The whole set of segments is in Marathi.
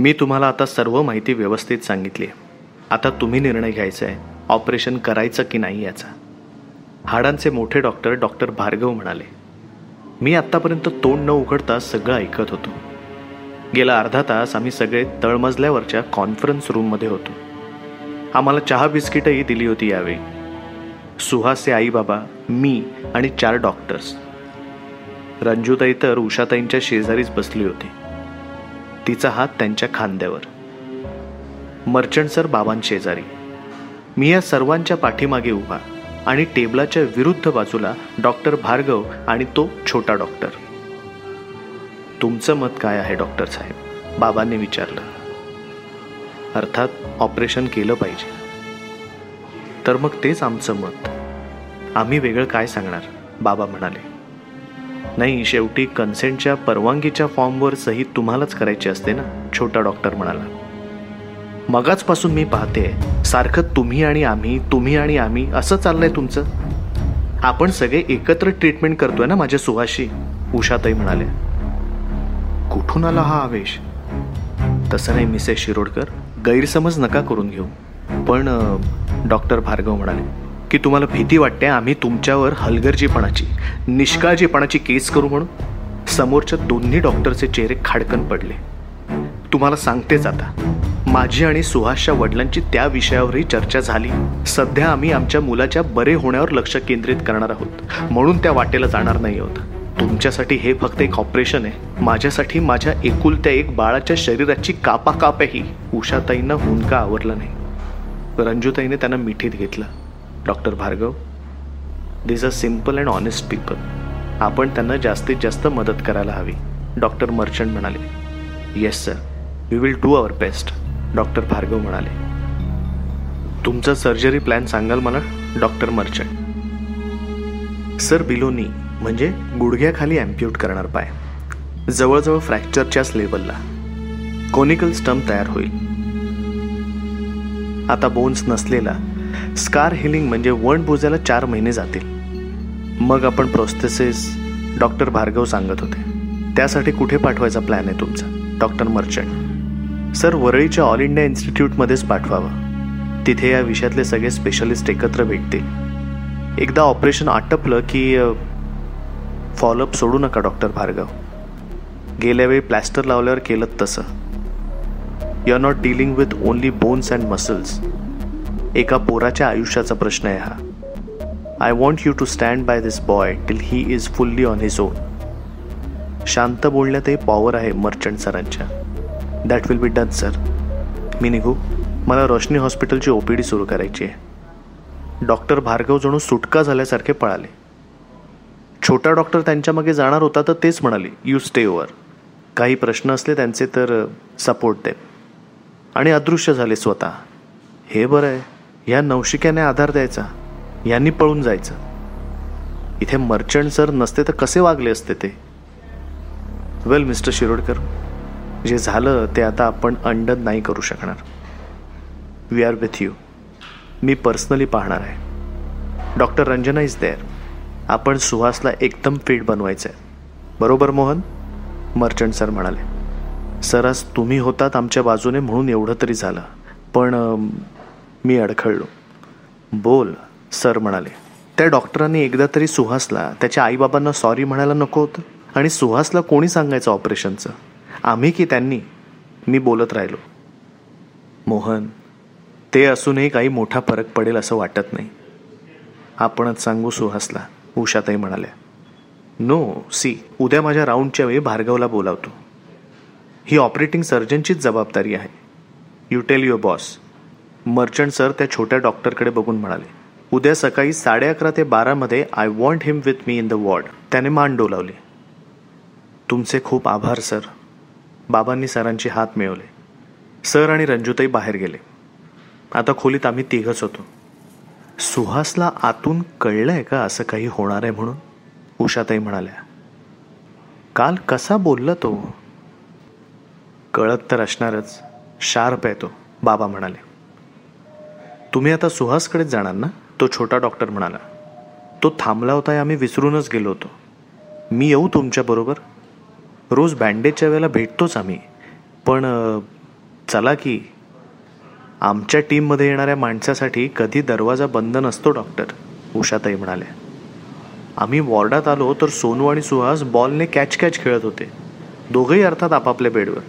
मी तुम्हाला आता सर्व माहिती व्यवस्थित सांगितली आहे. आता तुम्ही निर्णय घ्यायचा आहे ऑपरेशन करायचं की नाही याचा. हाडांचे मोठे डॉक्टर डॉक्टर भार्गव म्हणाले मी आत्तापर्यंत तोंड न उघडता सगळं ऐकत होतो. गेला अर्धा तास आम्ही सगळे तळमजल्यावरच्या कॉन्फरन्स रूममध्ये होतो. आम्हाला चहा बिस्किटही दिली होती यावेळी. सुहासचे आईबाबा मी आणि चार डॉक्टर्स. रंजूताई तर उषाताईंच्या शेजारीच बसली होती. तिचा हात त्यांच्या खांद्यावर. Merchant sir बाबांशेजारी. मी या सर्वांच्या पाठीमागे उभा आणि टेबलाच्या विरुद्ध बाजूला डॉक्टर भार्गव आणि तो छोटा डॉक्टर. तुमचं मत काय आहे डॉक्टर साहेब? बाबांनी विचारलं. अर्थात ऑपरेशन केलं पाहिजे. तर मग तेच आमचं मत. आम्ही वेगळं काय सांगणार? बाबा म्हणाले. नाही शेवटी कन्सेंटच्या परवानगीच्या फॉर्मवर सही तुम्हालाच करायची असते ना? छोटा डॉक्टर म्हणाला. मगाचपासून मी पाहते सारखं तुम्ही आणि आम्ही तुम्ही आणि आम्ही असं चाललंय तुमचं? आपण सगळे एकत्र ट्रीटमेंट करतोय ना माझ्या सुहाशी? उषाताई म्हणाले कुठून आला हा आवेश? तसं नाही मिसेस शिरोडकर. गैरसमज नका करून घेऊ. पण डॉक्टर भार्गव म्हणाले. की तुम्हाला भीती वाटते आम्ही तुमच्यावर हलगर्जीपणाची निष्काळजीपणाची केस करू म्हणून? समोरच्या दोन्ही डॉक्टरचे चेहरे खाडकन पडले. तुम्हाला सांगतेच आता माझी आणि सुहासच्या वडिलांची त्या विषयावरही चर्चा झाली. सध्या आम्ही आमच्या मुलाच्या बरे होण्यावर लक्ष केंद्रित करणार आहोत म्हणून त्या वाटेला जाणार नाही आहोत. तुमच्यासाठी हे फक्त एक ऑपरेशन आहे. माझ्यासाठी माझ्या एकुलत्या एक बाळाच्या शरीराची कापाकापही उषाताईंना हुंका आवरला नाही? रंजूताईने त्यांना मिठीत घेतलं. Doctor Bhargav this a simple and honest people आपण त्यांना जास्तीत जास्त मदत करायला हवी. डॉक्टर मर्चंट म्हणाले yes sir we will do our best doctor Bhargav म्हणाले. तुमचा सर्जरी प्लॅन सांगाल मला? Doctor Merchant. सर बिलोनी म्हणजे गुडघ्याखाली अँप्यूट करणार पाय. जवळजवळ फ्रॅक्चरच्याच लेवलला कोनिकल स्टम्प तयार होईल. आता बोन्स नसलेला स्कार हिलिंग म्हणजे वण बुजायला चार महिने जातील. मग आपण प्रोस्थेसिस डॉक्टर भार्गव सांगत होते. त्यासाठी कुठे पाठवायचा प्लॅन आहे तुमचा? डॉक्टर मर्चंट सर वरळीच्या ऑल इंडिया इन्स्टिट्यूटमध्येच पाठवावं. तिथे या विषयातले सगळे स्पेशलिस्ट एकत्र भेटतील. एकदा ऑपरेशन आटपलं की फॉलोअप सोडू नका डॉक्टर भार्गव. गेल्या वेळी प्लॅस्टर लावल्यावर केलं तसं. You are not dealing with only bones and muscles एका पोराच्या आयुष्याचा प्रश्न आहे हा. I want you to stand by this boy till he is fully on his own शांत बोलण्यातही पॉवर आहे मर्चंट सरांच्या. That will be done sir मी निघू. मला रोशनी हॉस्पिटलची ओ पी डी सुरू करायची आहे. डॉक्टर भार्गव जणू सुटका झाल्यासारखे पळाले. छोटा डॉक्टर त्यांच्यामागे जाणार होता तर तेच म्हणाले यू स्टे ओवर काही प्रश्न असले त्यांचे तर uh, सपोर्ट दे आणि अदृश्य झाले स्वतः. हे बरं आहे. ह्या नवशिक्याने आधार द्यायचा. यांनी पळून जायचं. इथे मर्चंट सर नसते तर कसे वागले असते ते? वेल मिस्टर शिरोडकर जे झालं ते आता आपण अंडन नाही करू शकणार. वी आर विथ यू मी पर्सनली पाहणार आहे. डॉक्टर रंजना इज देअर आपण सुहासला एकदम फिट बनवायचं आहे बरोबर मोहन? मर्चंट सर म्हणाले. सर आज तुम्ही होतात आमच्या बाजूने म्हणून एवढं तरी झालं. पण मी अडखळलो. बोल सर म्हणाले. त्या डॉक्टरांनी एकदा तरी सुहासला त्याच्या आईबाबांना सॉरी म्हणायला नको होतं आणि सुहासला कोणी सांगायचं ऑपरेशनचं? आम्ही की त्यांनी? मी बोलत राहिलो. मोहन ते असूनही काही मोठा फरक पडेल असं वाटत नाही. आपणच सांगू सुहासला उषाताई म्हणाल्या. नो सी उद्या माझ्या राऊंडच्या वेळी भार्गवला बोलावतो. ही ऑपरेटिंग सर्जनचीच जबाबदारी आहे. You tell your boss. Merchant sir त्या छोट्या डॉक्टरकडे बघून म्हणाले उद्या सकाळी साडे अकरा ते बारामध्ये I want him with me in the ward त्याने मान डोलावली. तुमचे खूप आभार सर बाबांनी सरांची हात मिळवले. सर आणि रंजूताई बाहेर गेले. आता खोलीत आम्ही तिघच होतो. सुहासला आतून कळलंय का असं काही होणार आहे म्हणून? उषाताई म्हणाल्या. काल कसा बोलला तो? कळत तर असणारच. शार्प आहे तो बाबा म्हणाले. तुम्ही आता सुहासकडेच जाणार ना? तो छोटा डॉक्टर म्हणाला. तो थांबला होता आम्ही विसरूनच गेलो होतो. मी येऊ तुमच्याबरोबर रोज बँडेजच्या वेळेला भेटतोच आम्ही. पण चला की. आमच्या टीममध्ये येणाऱ्या माणसासाठी कधी दरवाजा बंद नसतो डॉक्टर उषाताई म्हणाल्या आम्ही वॉर्डात आलो तर सोनू आणि सुहास बॉलने कॅच कॅच खेळत होते. दोघंही अर्थात आपापल्या बेडवर.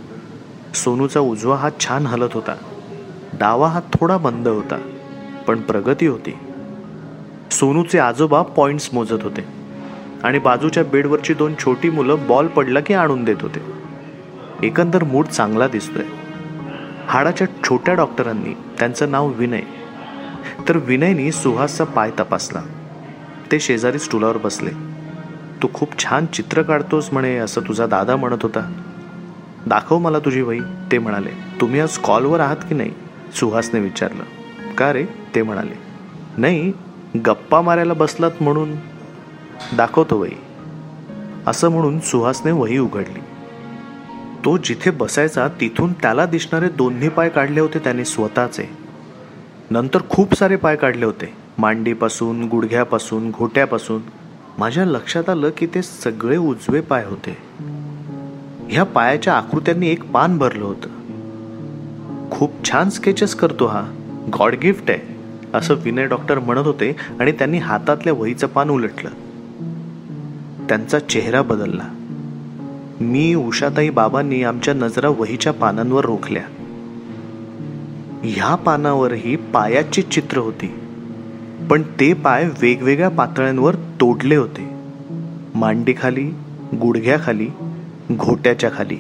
सोनूचा उजवा हात छान हलत होता. डावा हात थोडा बंद होता पण प्रगती होती. सोनूचे आजोबा पॉइंट्स मोजत होते आणि बाजूच्या बेडवरची दोन छोटी मुलं बॉल पडला की आणून देत होते. एकंदर मूड चांगला दिसतोय. हाडाच्या छोट्या डॉक्टरांनी त्यांचं नाव विनय. तर विनयनी सुहासचा पाय तपासला. ते शेजारी स्टुलावर बसले. तू खूप छान चित्र काढतोस म्हणे असं तुझा दादा म्हणत होता. दाखव मला तुझी वही ते म्हणाले. तुम्ही आज कॉलवर आहात की नाही? सुहासने विचारलं का रे? ते म्हणाले नाही गप्पा मारायला बसलात म्हणून. दाखवतो वही असं म्हणून सुहासने वही उघडली. तो जिथे बसायचा तिथून त्याला दिसणारे दोन्ही पाय काढले होते त्याने स्वतःचे. नंतर खूप सारे पाय काढले होते मांडीपासून गुडघ्यापासून घोट्यापासून. माझ्या लक्षात आलं की ते सगळे उजवे पाय होते. ह्या पायाच्या आकृत्यांनी एक पान भरलं होतं. खूप छान स्केचेस करतो हा. गॉड गिफ्ट आहे असं विनय डॉक्टर म्हणत होते आणि त्यांनी हातातल्या वहीचं पान उलटलं. त्यांचा चेहरा बदलला. मी उषाताई बाबांनी आमच्या नजरा वहीच्या पानांवर रोखल्या. ह्या पानावरही पायाची चित्र होती. पण ते पाय वेगवेगळ्या पातळ्यांवर तोडले होते. मांडीखाली गुडघ्याखाली घोट्याच्या खाली.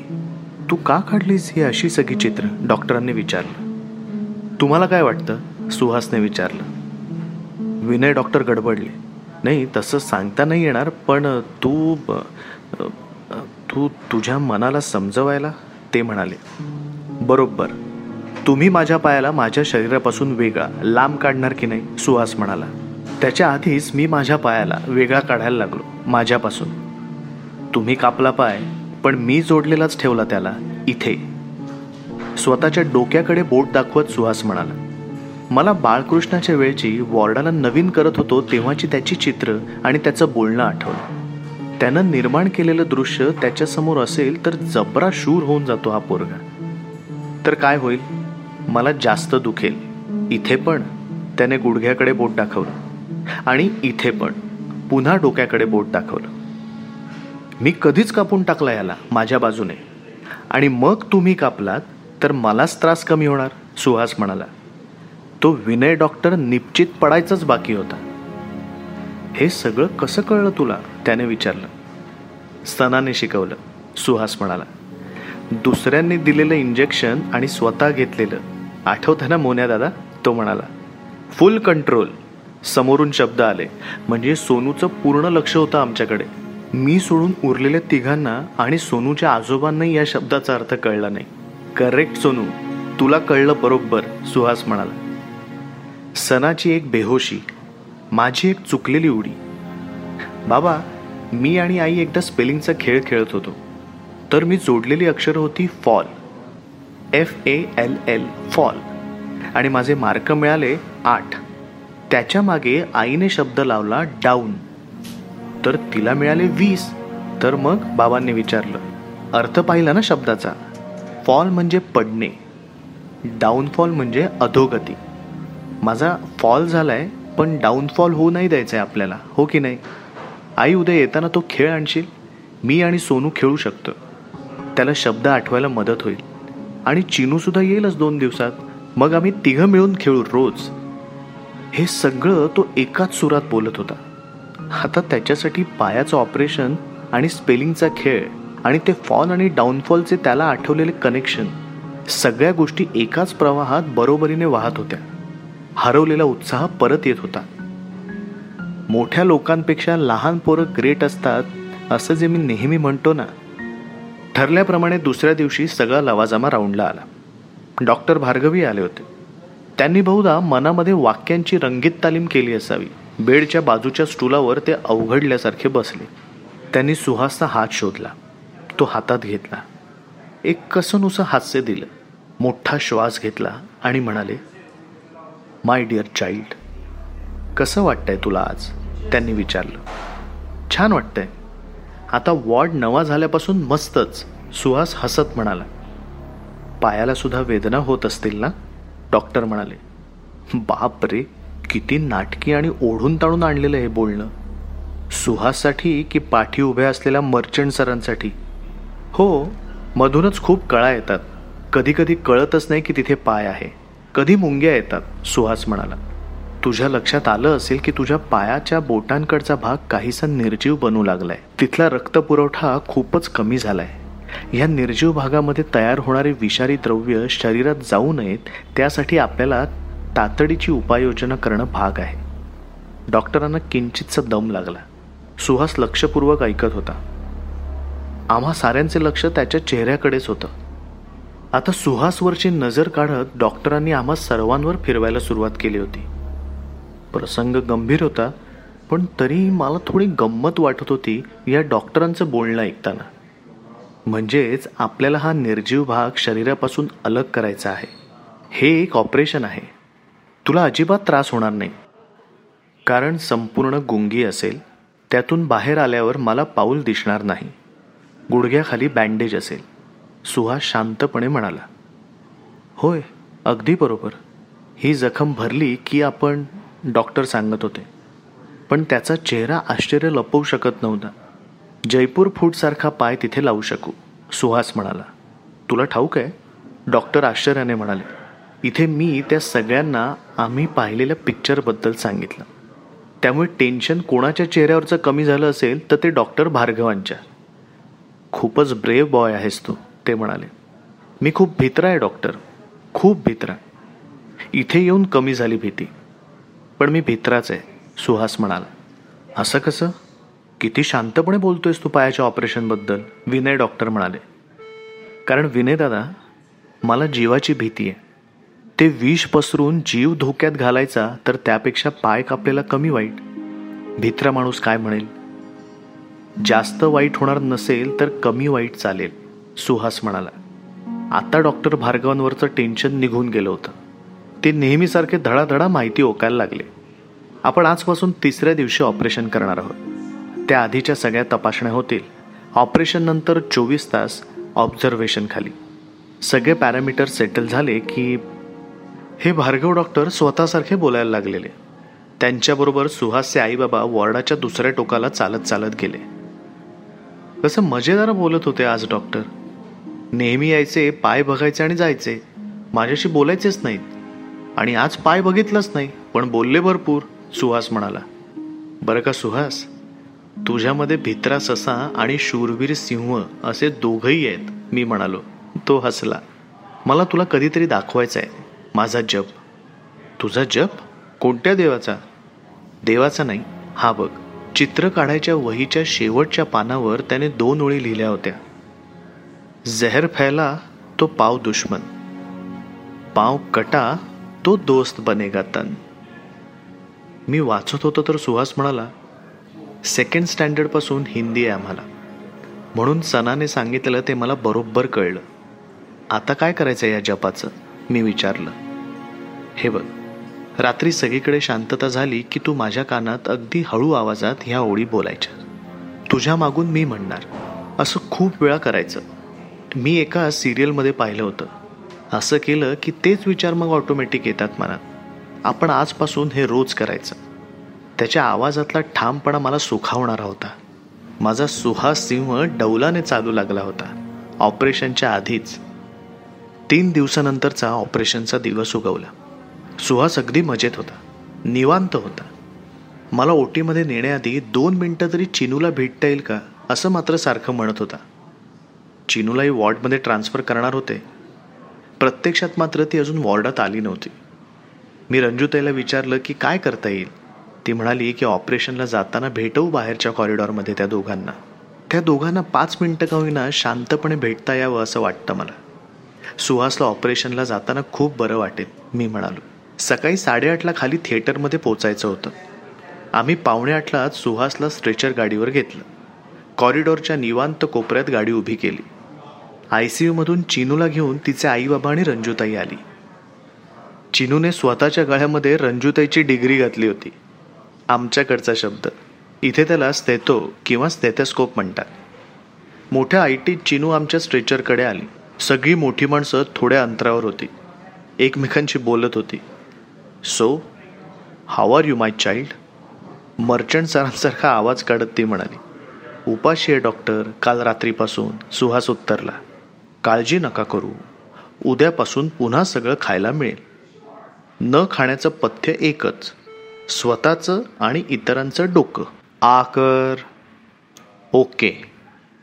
तू का काढलीस ही अशी सगळी चित्र? डॉक्टरांनी विचारलं. तुम्हाला काय वाटतं? सुहासने विचारलं. विनय डॉक्टर गडबडले. नाही तसं सांगता नाही येणार पण तू तू तुझ्या मनाला समजवायला? ते म्हणाले. बरोबर. तुम्ही माझ्या पायाला माझ्या शरीरापासून वेगळा लांब काढणार की नाही? सुहास म्हणाला. त्याच्या आधीच मी माझ्या पायाला वेगळा काढायला लागलो माझ्यापासून. तुम्ही कापला पाय पण मी जोडलेलाच ठेवला त्याला इथे. स्वतःच्या डोक्याकडे बोट दाखवत सुहास म्हणाला मला बाळकृष्णाच्या वेळची वॉर्डाला नवीन करत होतो तेव्हाची त्याची चित्र आणि त्याचं बोलणं आठवलं. त्यानं निर्माण केलेलं दृश्य त्याच्यासमोर असेल तर जबरा शूर होऊन जातो हा पोरगा. तर काय होईल? मला जास्त दुखेल. इथे पण. त्याने गुडघ्याकडे बोट दाखवलं. आणि इथे पण. पुन्हा डोक्याकडे बोट दाखवलं. मी कधीच कापून टाकला याला माझ्या बाजूने. आणि मग तुम्ही कापलात तर मलाच त्रास कमी होणार सुहास म्हणाला. तो विनय डॉक्टर निश्चित पडायचाच बाकी होता. हे सगळं कसं कळलं तुला? त्याने विचारलं. स्तनाने शिकवलं सुहास म्हणाला. दुसऱ्यांनी दिलेलं इंजेक्शन आणि स्वतः घेतलेलं. आठवतं ना मोन्या दादा? तो म्हणाला. Full control. समोरून शब्द आले. म्हणजे सोनूचं पूर्ण लक्ष होतं आमच्याकडे. मी सोडून उरलेल्या तिघांना आणि सोनूच्या आजोबांनाही या शब्दाचा अर्थ कळला नाही. करेक्ट सोनू. तुला कळलं बरोबर सुहास म्हणाला. सणाची एक बेहोशी माझी एक चुकलेली उडी. बाबा मी आणि आई एकदा स्पेलिंगचा खेळ खेळत होतो. तर मी जोडलेली अक्षरं होती fall F A L L fall आणि माझे मार्क मिळाले आठ. त्याच्यामागे आईने शब्द लावला डाऊन तर तिला मिळाले वीस. तर मग बाबांनी विचारलं अर्थ पाहिला ना शब्दाचा? फॉल म्हणजे पडणे. डाऊनफॉल म्हणजे अधोगती. माझा फॉल झालाय पण डाऊनफॉल होऊ नाही द्यायचं आहे आपल्याला हो की नाही? आई उद्या येताना तो खेळ आणशील? मी आणि सोनू खेळू शकतो. त्याला शब्द आठवायला मदत होईल. आणि चिनूसुद्धा येईलच दोन दिवसात. मग आम्ही तिघं मिळून खेळू रोज. हे सगळं तो एकाच सुरात बोलत होता. आता त्याच्यासाठी पायाचं ऑपरेशन आणि स्पेलिंगचा खेळ आणि ते फॉल आणि डाऊनफॉलचे त्याला आठवलेले कनेक्शन सगळ्या गोष्टी एकाच प्रवाहात बरोबरीने वाहत होत्या. हरवलेला उत्साह परत येत होता. मोठ्या लोकांपेक्षा लहान पोरं ग्रेट असतात असं जे मी नेहमी म्हणतो ना ठरल्याप्रमाणे दुसऱ्या दिवशी सगळा लवाजामा राऊंडला आला. डॉक्टर भार्गवी आले होते. त्यांनी बहुधा मनामध्ये वाक्यांची रंगीत तालीम केली असावी. बेडच्या बाजूच्या स्टूलावर ते अवघडल्यासारखे बसले. त्यांनी सुहासचा हात शोधला. तो हातात घेतला. एक कसनुसं हास्य दिलं. मोठा श्वास घेतला आणि म्हणाले माय डिअर चाइल्ड कसं वाटतंय तुला आज? त्यांनी विचारलं. छान वाटतंय. आता वॉर्ड नवा झाल्यापासून मस्तच सुहास हसत म्हणाला. पायाला सुद्धा वेदना होत असतील ना? डॉक्टर म्हणाले. बाप रे किती नाटकी आणि ओढून ताणून आणलेलं हे बोलणं. सुहाससाठी की पाठी उभ्या असलेल्या मर्चंट सरांसाठी? हो मधूनच खूप कळा येतात. कधी कधी कळतच नाही की तिथे पाय आहे. कधी मुंग्या येतात सुहास म्हणाला. तुझ्या लक्षात आलं असेल की तुझ्या पायाच्या बोटांकडचा भाग काहीसा निर्जीव बनू लागलाय. तिथला रक्तपुरवठा खूपच कमी झालाय. ह्या निर्जीव भागामध्ये तयार होणारे विषारी द्रव्य शरीरात जाऊ नयेत त्यासाठी आपल्याला तातडीची उपाययोजना करणं भाग आहे. डॉक्टरांना किंचितचा दम लागला. सुहास लक्षपूर्वक ऐकत होता. आम्हा साऱ्यांचे लक्ष त्याच्या चेहऱ्याकडेच होतं. आता सुहासवरची नजर काढत डॉक्टरांनी आम्हा सर्वांवर फिरवायला सुरुवात केली होती. प्रसंग गंभीर होता पण तरी मला थोडी गंमत वाटत होती या डॉक्टरांचं बोलणं ऐकताना. म्हणजेच आपल्याला हा निर्जीव भाग शरीरापासून अलग करायचा आहे. हे एक ऑपरेशन आहे. तुला अजिबात त्रास होणार नाही. कारण संपूर्ण गुंगी असेल त्यातून बाहेर आल्यावर मला पाऊल दिसणार नाही. गुडघ्याखाली बँडेज असेल. सुहास शांतपणे म्हणाला. होय अगदी बरोबर. ही जखम भरली की आपण डॉक्टर सांगत होते. पण त्याचा चेहरा आश्चर्य लपवू शकत नव्हता. जयपूर फूटसारखा पाय तिथे लावू शकू सुहास म्हणाला. तुला ठाऊक आहे? डॉक्टर आश्चर्याने म्हणाले. इथे मी त्या सगळ्यांना आम्ही पाहिलेल्या पिक्चरबद्दल सांगितलं. त्यामुळे टेन्शन कोणाच्या चेहऱ्यावरचं कमी झालं असेल तर ते डॉक्टर भार्गवांच्या. खूपच ब्रेव बॉय आहेस तू ते म्हणाले. मी खूप भित्रा आहे डॉक्टर खूप भित्रा. इथे येऊन कमी झाली भीती. पण मी भित्राच आहे सुहास म्हणाला. असं कसं? किती शांतपणे बोलतोयस तू पायाच्या ऑपरेशनबद्दल विनय डॉक्टर म्हणाले. कारण विनय दादा मला जीवाची भीती आहे. ते विष पसरून जीव धोक्यात घालायचा तर त्यापेक्षा पाय कापलेला कमी वाईट. भित्रा माणूस काय म्हणेल? जास्त वाईट होणार नसेल तर कमी वाईट चालेल सुहास म्हणाला. आता डॉक्टर भार्गवांवरचं टेन्शन निघून गेलं होतं. ते नेहमीसारखे धडाधडा माहिती ओकायला लागले. आपण आजपासून तिसऱ्या दिवशी ऑपरेशन करणार आहोत. त्या आधीच्या सगळ्या तपासण्या होतील. ऑपरेशन नंतर चोवीस तास ऑब्झर्वेशन खाली. सगळे पॅरामीटर सेटल झाले की हे भार्गव डॉक्टर स्वतःसारखे बोलायला लागलेले. त्यांच्याबरोबर सुहासचे आईबाबा वॉर्डाच्या दुसऱ्या टोकाला चालत चालत गेले. कसं मजेदार बोलत होते आज डॉक्टर. नेहमी यायचे पाय बघायचे आणि जायचे. माझ्याशी बोलायचेच नाहीत. आणि आज पाय बघितलंच नाही पण बोलले भरपूर सुहास म्हणाला. बरं का सुहास? तुझ्यामध्ये भित्रा ससा आणि शूरवीर सिंह असे दोघही आहेत मी म्हणालो. तो हसला. मला तुला कधीतरी दाखवायचा आहे माझा जप. तुझा जप? कोणत्या देवाचा? देवाचा नाही. हा बघ. चित्र काढायच्या वहीच्या शेवटच्या पानावर त्याने दोन ओळी लिहिल्या होत्या. जहर फैला तो पाव दुश्मन. पाव कटा तो दोस्त बनेगा तन. मी वाचत होतो तर सुहास म्हणाला सेकंड स्टँडर्डपासून हिंदी आहे आम्हाला. म्हणून सनाने सांगितलं ते मला बरोबर कळलं. आता काय करायचं या जपाचं? मी विचारलं. हे बघ. रात्री सगळीकडे शांतता झाली की तू माझ्या कानात अगदी हळू आवाजात ह्या ओळी बोलायच्या. तुझ्या मागून मी म्हणणार असं खूप वेळा करायचं. मी एका सिरियलमध्ये पाहिलं होतं. असं केलं की तेच विचार मग ऑटोमॅटिक येतात मनात. आपण आजपासून हे रोज करायचं. त्याच्या आवाजातला ठामपणा मला सुखावणारा होता. माझा सुहास सिंह डौलाने चालू लागला होता. ऑपरेशनच्या आधीच. तीन दिवसानंतरचा ऑपरेशनचा दिवस उगवला. सुहास अगदी मजेत होता. निवांत होता. मला ओटीमध्ये नेण्याआधी दोन मिनटं तरी चिनूला भेटता येईल का असं मात्र सारखं म्हणत होता. चिनूलाही वॉर्डमध्ये ट्रान्सफर करणार होते. प्रत्यक्षात मात्र ती अजून वॉर्डात आली नव्हती. मी रंजूताईला विचारलं की काय करता येईल? ती म्हणाली की ऑपरेशनला जाताना भेटवू बाहेरच्या कॉरिडॉरमध्ये त्या दोघांना. त्या दोघांना पाच मिनटं का होईना शांतपणे भेटता यावं असं वाटतं मला. सुहासला ऑपरेशनला जाताना खूप बरं वाटेल मी म्हणालो. सकाळी साडेआठला खाली थिएटरमध्ये पोचायचं होतं. आम्ही पावणेआठला सुहासला स्ट्रेचर गाडीवर घेतलं. कॉरिडॉरच्या निवांत कोपऱ्यात गाडी उभी केली. आय सी यूमधून चिनूला घेऊन तिचे आई बाबा आणि रंजूताई आली. चिनूने स्वतःच्या गळ्यामध्ये रंजूताईची डिग्री घातली होती. आमच्याकडचा शब्द. इथे त्याला स्थेतो किंवा स्थेथेस्कोप म्हणतात. मोठ्या आय टीत चिनू आमच्या स्ट्रेचरकडे आली. सगळी मोठी माणसं थोड्या अंतरावर होती. एकमेकांशी बोलत होती. So how are you my child Merchant सरांसारखा आवाज काढत ती म्हणाली उपाशी आहे डॉक्टर काल रात्रीपासून सुहास उत्तरला. काळजी नका करू. उद्यापासून पुन्हा सगळं खायला मिळेल. न खाण्याचं पथ्य एकच. स्वतःचं आणि इतरांचं डोकं. आकर. ओके.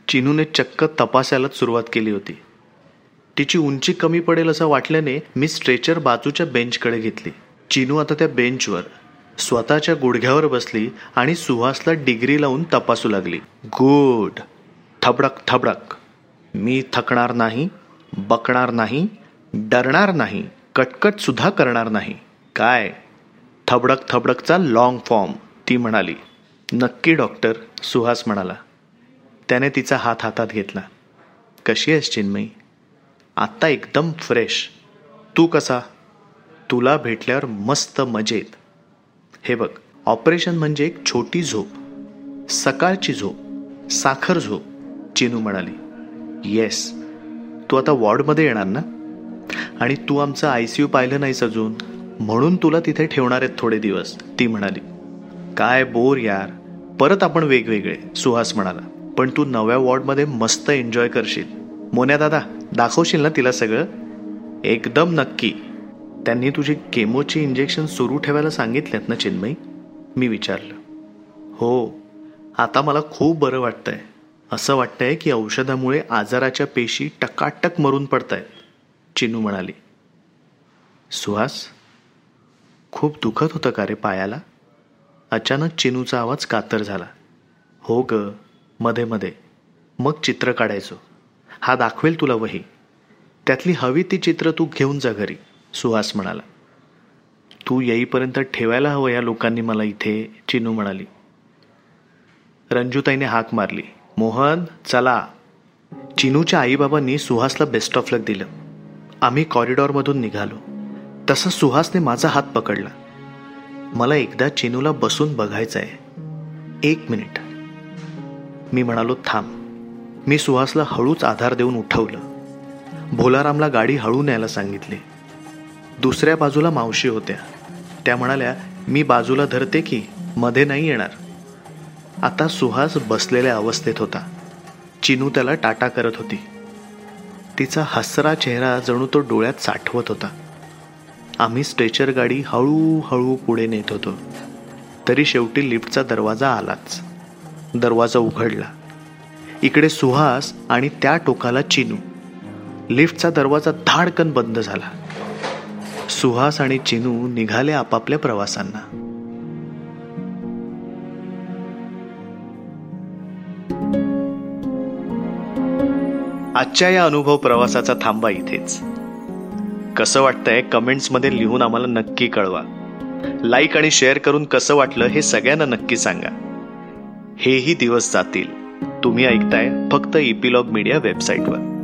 चिनूने चक्क तपासायलाच सुरुवात केली होती. तिची उंची कमी पडेल असं वाटल्याने मी स्ट्रेचर बाजूच्या बेंचकडे घेतली. चिनू आता त्या बेंचवर स्वतःच्या गुडघ्यावर बसली आणि सुहासला डिग्री लावून तपासू लागली. गुड. थबडक थबडक. मी थकणार नाही बकणार नाही डरणार नाही कटकट सुद्धा करणार नाही. काय? थबडक थबडकचा लॉंग फॉर्म ती म्हणाली. नक्की डॉक्टर सुहास म्हणाला. त्याने तिचा हात हातात घेतला. कशी आहेस चिन्मयी? आत्ता एकदम फ्रेश तू कसा? तुला भेटल्यावर मस्त मजेत. हे बघ ऑपरेशन म्हणजे एक छोटी झोप. सकाळची झोप साखर झोप चिनू म्हणाली. येस तू आता वॉर्डमध्ये येणार ना? आणि तू आमचं आय सी यू पाहिलं नाहीस अजून. म्हणून तुला तिथे ठेवणार आहेत थोडे दिवस ती म्हणाली. काय बोर यार. परत आपण वेगवेगळे सुहास म्हणाला. पण तू नव्या वॉर्डमध्ये मस्त एन्जॉय करशील. मोन्या दादा दाखवशील ना तिला सगळं? एकदम नक्की. त्यांनी तुझी केमोची इंजेक्शन सुरू ठेवायला सांगितलेत ना चिन्मयी? मी विचारलं. हो आता मला खूप बरं वाटतंय. असं वाटतंय की औषधामुळे आजाराच्या पेशी टकाटक मरून पडत आहेत चिनू म्हणाली. सुहास खूप दुखत होतं का रे पायाला? अचानक चिनूचा आवाज कातर झाला. हो ग मध्ये मध्ये मग चित्र काढायचो. हा दाखवेल तुला वही. त्यातली हवी ती चित्र तू घेऊन जा घरी. सुहास म्हणाला तू येईपर्यंत ठेवायला हवं या लोकांनी मला इथे चिनू म्हणाली. रंजूताईने हाक मारली मोहन चला. चिनूच्या आईबाबांनी सुहासला बेस्ट ऑफ लक दिलं. आम्ही कॉरिडॉरमधून निघालो. तसं सुहासने माझा हात पकडला. मला एकदा चिनूला बसून बघायचं आहे एक मिनिट. मी म्हणालो थांब. मी सुहासला हळूच आधार देऊन उठवलं. भोलारामला गाडी हळू न्यायला सांगितली. दुसऱ्या बाजूला मावशी होत्या. त्या म्हणाल्या मी बाजूला धरते की मध्ये नाही येणार. आता सुहास बसलेल्या अवस्थेत होता. चिनू त्याला टाटा करत होती. तिचा हसरा चेहरा जणू तो डोळ्यात साठवत होता. आम्ही स्ट्रेचर गाडी हळूहळू पुढे नेत होतो. तरी शेवटी लिफ्टचा दरवाजा आलाच. दरवाजा उघडला. इकडे सुहास आणि त्या टोकाला चिनू. लिफ्टचा दरवाजा धाडकन बंद झाला. सुहास आणि चिनू निघाले आपापल्या प्रवासांना. आजच्या या अनुभव प्रवासाचा थांबा इथेच. कसं वाटतंय कमेंट्समध्ये लिहून आम्हाला नक्की कळवा. लाईक आणि शेअर करून कसं वाटलं हे सगळ्यांना नक्की सांगा. हेही दिवस जातील. तुम्ही ऐकताय फक्त इपिलॉग मीडिया वेबसाईटवर.